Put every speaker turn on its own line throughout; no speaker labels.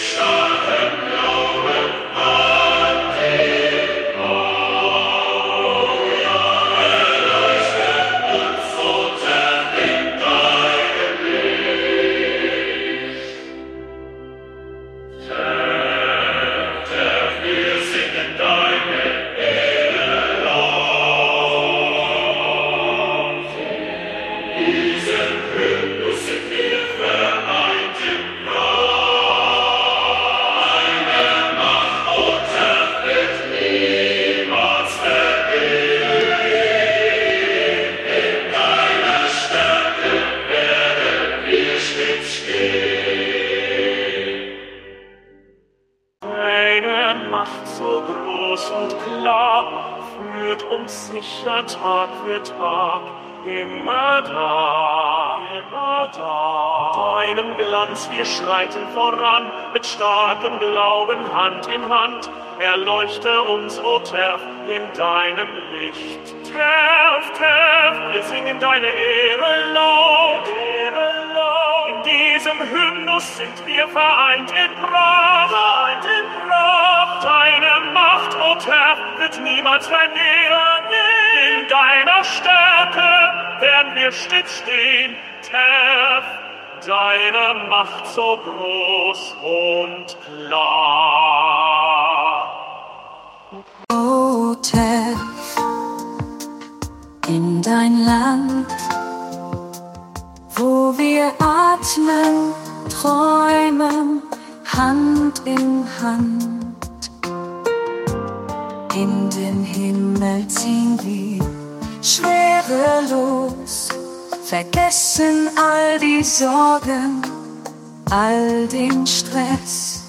shine. deine Macht so groß und klar führt uns sicher Tag für Tag immer da, immer da. Deinem Glanz wir schreiten voran, mit starkem Glauben Hand in Hand. Erleuchte uns, o oh Terf, in deinem Licht. Terf, Terf, wir singen deine Ehre laut. Ehre laut. In diesem Hymnus sind wir vereint in Bravo. Vereint in Bravo. Wird niemals verlieren. In deiner Stärke werden wir stets stehen, Terf, deine Macht so groß und klar.
O Tef, in dein Land, wo wir atmen, träumen, Hand in Hand. In den Himmel ziehen wir schwerelos, vergessen all die Sorgen, all den Stress.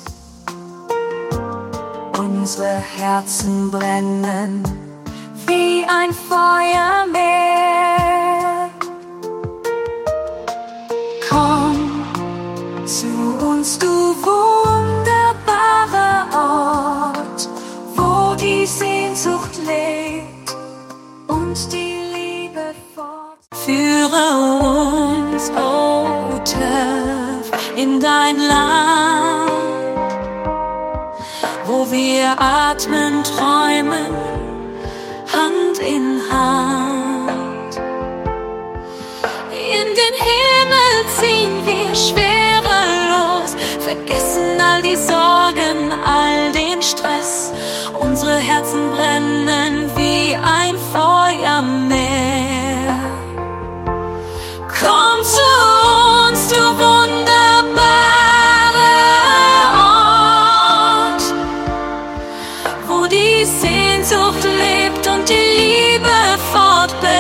Unsere Herzen brennen wie ein Feuermeer. Komm zu uns, du Führe uns, o Töpf, in dein Land, wo wir atmen, träumen, Hand in Hand. In den Himmel ziehen wir schwerelos, vergessen all die Sorgen, all den Stress. Unsere Herzen brennen wie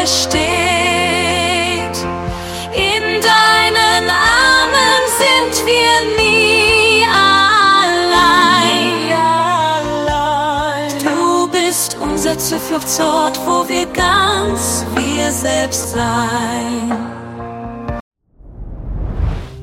fortbesteht. In deinen Armen sind wir nie allein. Du bist unser Zufluchtsort, wo wir ganz wir selbst sein.